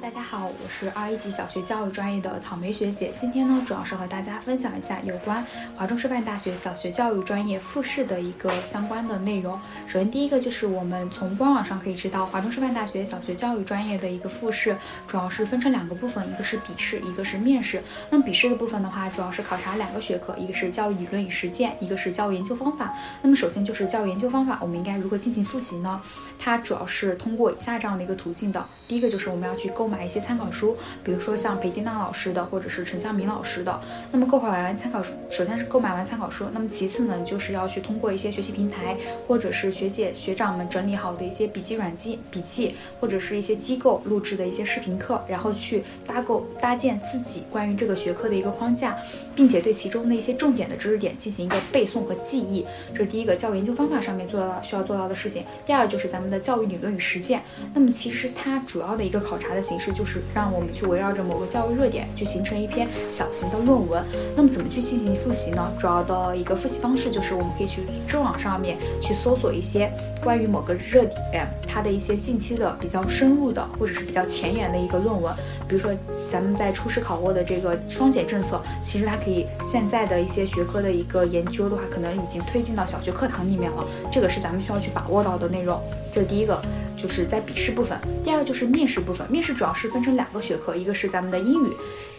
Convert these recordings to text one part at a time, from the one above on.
大家好，我是二一级小学教育专业的草莓学姐。今天呢，主要是和大家分享一下有关华中师范大学小学教育专业复试的一个相关的内容。首先，第一个就是我们从官网上可以知道，华中师范大学小学教育专业的一个复试主要是分成两个部分，一个是笔试，一个是面试。那么笔试的部分的话，主要是考察两个学科，一个是教育理论与实践，一个是教育研究方法。那么首先就是教育研究方法，我们应该如何进行复习呢？它主要是通过以下这样的一个途径的。第一个就是我们要去购买一些参考书，比如说像裴迪娜老师的，或者是陈向明老师的。那么购买完参考书，首先是购买完参考书，那么其次呢，就是要去通过一些学习平台，或者是学姐学长们整理好的一些笔记软件笔记，或者是一些机构录制的一些视频课，然后去搭构搭建自己关于这个学科的一个框架，并且对其中的一些重点的知识点进行一个背诵和记忆。这是第一个教育研究方法上面做到需要做到的事情。第二就是咱们的教育理论与实践。那么其实它主要的一个考察的形式就是让我们去围绕着某个教育热点去形成一篇小型的论文。那么怎么去进行复习呢？主要的一个复习方式就是我们可以去知网上面去搜索一些关于某个热点它的一些近期的比较深入的或者是比较前沿的一个论文。比如说咱们在初试考过的这个双减政策，其实它可以现在的一些学科的一个研究的话，可能已经推进到小学课堂里面了。这个是咱们需要去把握到的内容。这是第一个，就是在笔试部分。第二个就是面试部分，面试主要是分成两个学科，一个是咱们的英语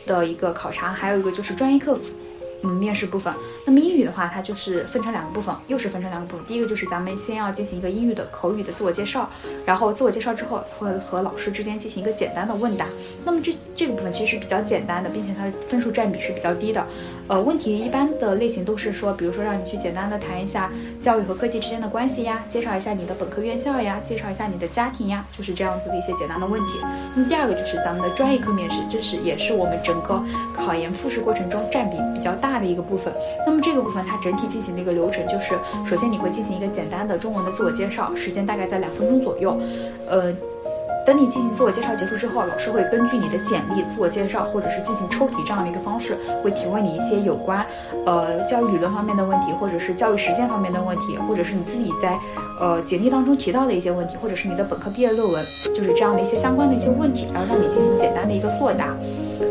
的一个考察，还有一个就是专业课。嗯，面试部分，那么英语的话，它就是分成两个部分，又是分成两个部分。第一个就是咱们先要进行一个英语的口语的自我介绍，然后自我介绍之后会和老师之间进行一个简单的问答。那么这这个部分其实是比较简单的，并且它的分数占比是比较低的。呃，问题一般的类型都是说，比如说让你去简单的谈一下教育和科技之间的关系呀，介绍一下你的本科院校呀，介绍一下你的家庭呀，就是这样子的一些简单的问题。那么第二个就是咱们的专业课面试，这是也是我们整个考研复试过程中占比比较大。大的一个部分，那么这个部分它整体进行的一个流程就是，首先你会进行一个简单的中文的自我介绍，时间大概在两分钟左右，呃。等你进行自我介绍结束之后，老师会根据你的简历、自我介绍，或者是进行抽题这样的一个方式，会提问你一些有关，呃，教育理论方面的问题，或者是教育实践方面的问题，或者是你自己在，呃，简历当中提到的一些问题，或者是你的本科毕业论文，就是这样的一些相关的一些问题，然后让你进行简单的一个作答。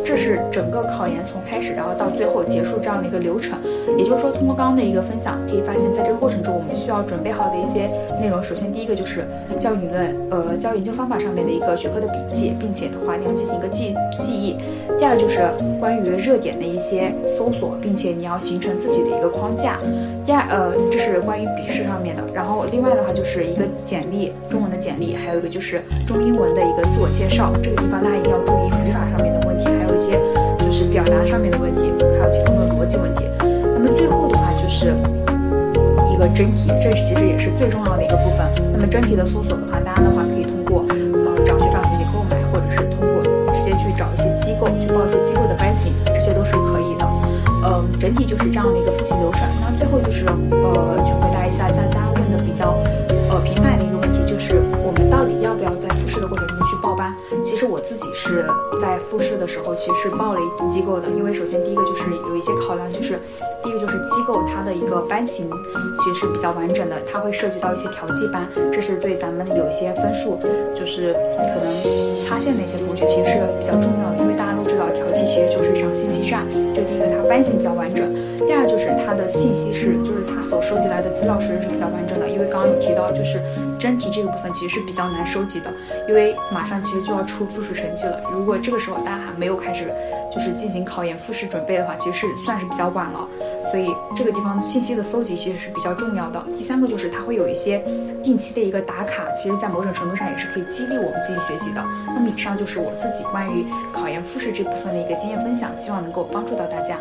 这是整个考研从开始，然后到最后结束这样的一个流程。也就是说，通过刚刚的一个分享，可以发现，在这个过程中，我们需要准备好的一些内容，首先第一个就是教育理论，呃，教研究方法上面。的一个学科的笔记，并且的话你要进行一个记记忆。第二就是关于热点的一些搜索，并且你要形成自己的一个框架。第二，呃，这是关于笔试上面的。然后另外的话就是一个简历，中文的简历，还有一个就是中英文的一个自我介绍。这个地方大家一定要注答上面的问题，还有其中的逻辑问题。那么最后的话就是一个真题，这其实也是最重要的一个部分。那么真题的搜索的话，大家的话可以通过呃找学长学姐购买，或者是通过直接。去找一些机构去报一些机构的班型，这些都是可以的。嗯，整体就是这样的一个复习流程。那最后就是呃，去回答一下大家问的比较呃频繁的一个问题，就是我们到底要不要在复试的过程中去报班？其实我自己是在复试的时候，其实是报了一机构的，因为首先第一个就是有一些考量，就是第一个就是机构它的一个班型其实是比较完整的，它会涉及到一些调剂班，这是对咱们有一些分数就是可能擦线的一些同学其实是比较重要的，因为大家都知道调剂其实就是一场信息战，这第一个它班型比较完整，第二就是它的信息是就是它所收集来的资料是是比较完整的，因为刚刚有提到就是真题这个部分其实是比较难收集的，因为马上其实就要。出复试成绩了。如果这个时候大家还没有开始，就是进行考研复试准备的话，其实是算是比较晚了。所以这个地方信息的搜集其实是比较重要的。第三个就是它会有一些定期的一个打卡，其实在某种程度上也是可以激励我们进行学习的。那么以上就是我自己关于考研复试这部分的一个经验分享，希望能够帮助到大家。